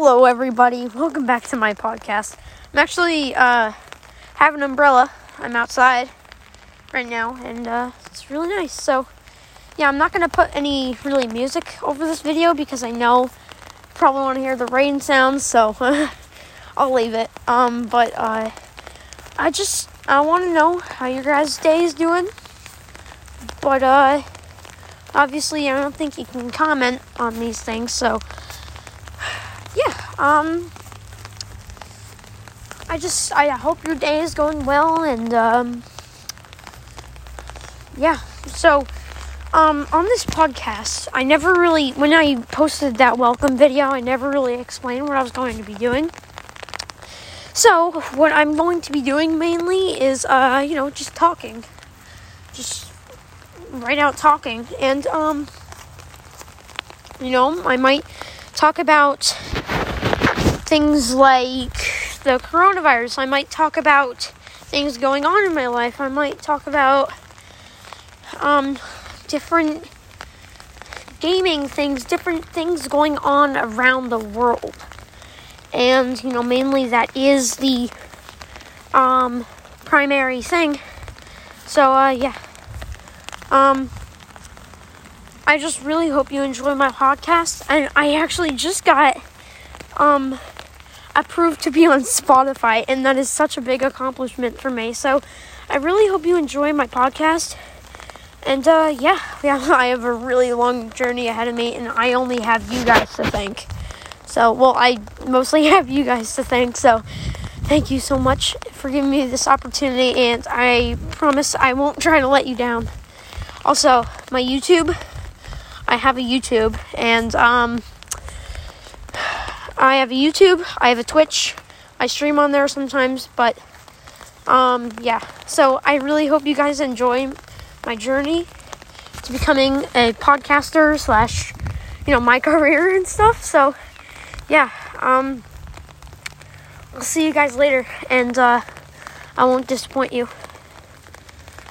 Hello, everybody. Welcome back to my podcast. I'm actually uh, have an umbrella. I'm outside right now, and uh, it's really nice. So, yeah, I'm not gonna put any really music over this video because I know probably want to hear the rain sounds. So, I'll leave it. Um, but uh, I just I want to know how your guys' day is doing. But uh, obviously, I don't think you can comment on these things. So um, I just, I hope your day is going well, and, um, yeah, so, um, on this podcast, I never really, when I posted that welcome video, I never really explained what I was going to be doing. So, what I'm going to be doing mainly is, uh, you know, just talking. Just right out talking. And, um, you know, I might talk about things like the coronavirus. I might talk about things going on in my life. I might talk about um, different gaming things, different things going on around the world. And, you know, mainly that is the um, primary thing. So, uh, yeah. Um, I just really hope you enjoy my podcast. And I actually just got um approved to be on Spotify, and that is such a big accomplishment for me. So I really hope you enjoy my podcast. And uh, yeah, yeah, I have a really long journey ahead of me, and I only have you guys to thank. So, well, I mostly have you guys to thank. So, thank you so much for giving me this opportunity, and I promise I won't try to let you down. Also, my YouTube, I have a YouTube, and um, I have a YouTube, I have a Twitch. I stream on there sometimes, but um yeah. So I really hope you guys enjoy my journey to becoming a podcaster slash you know my career and stuff. So yeah, um I'll see you guys later and uh I won't disappoint you.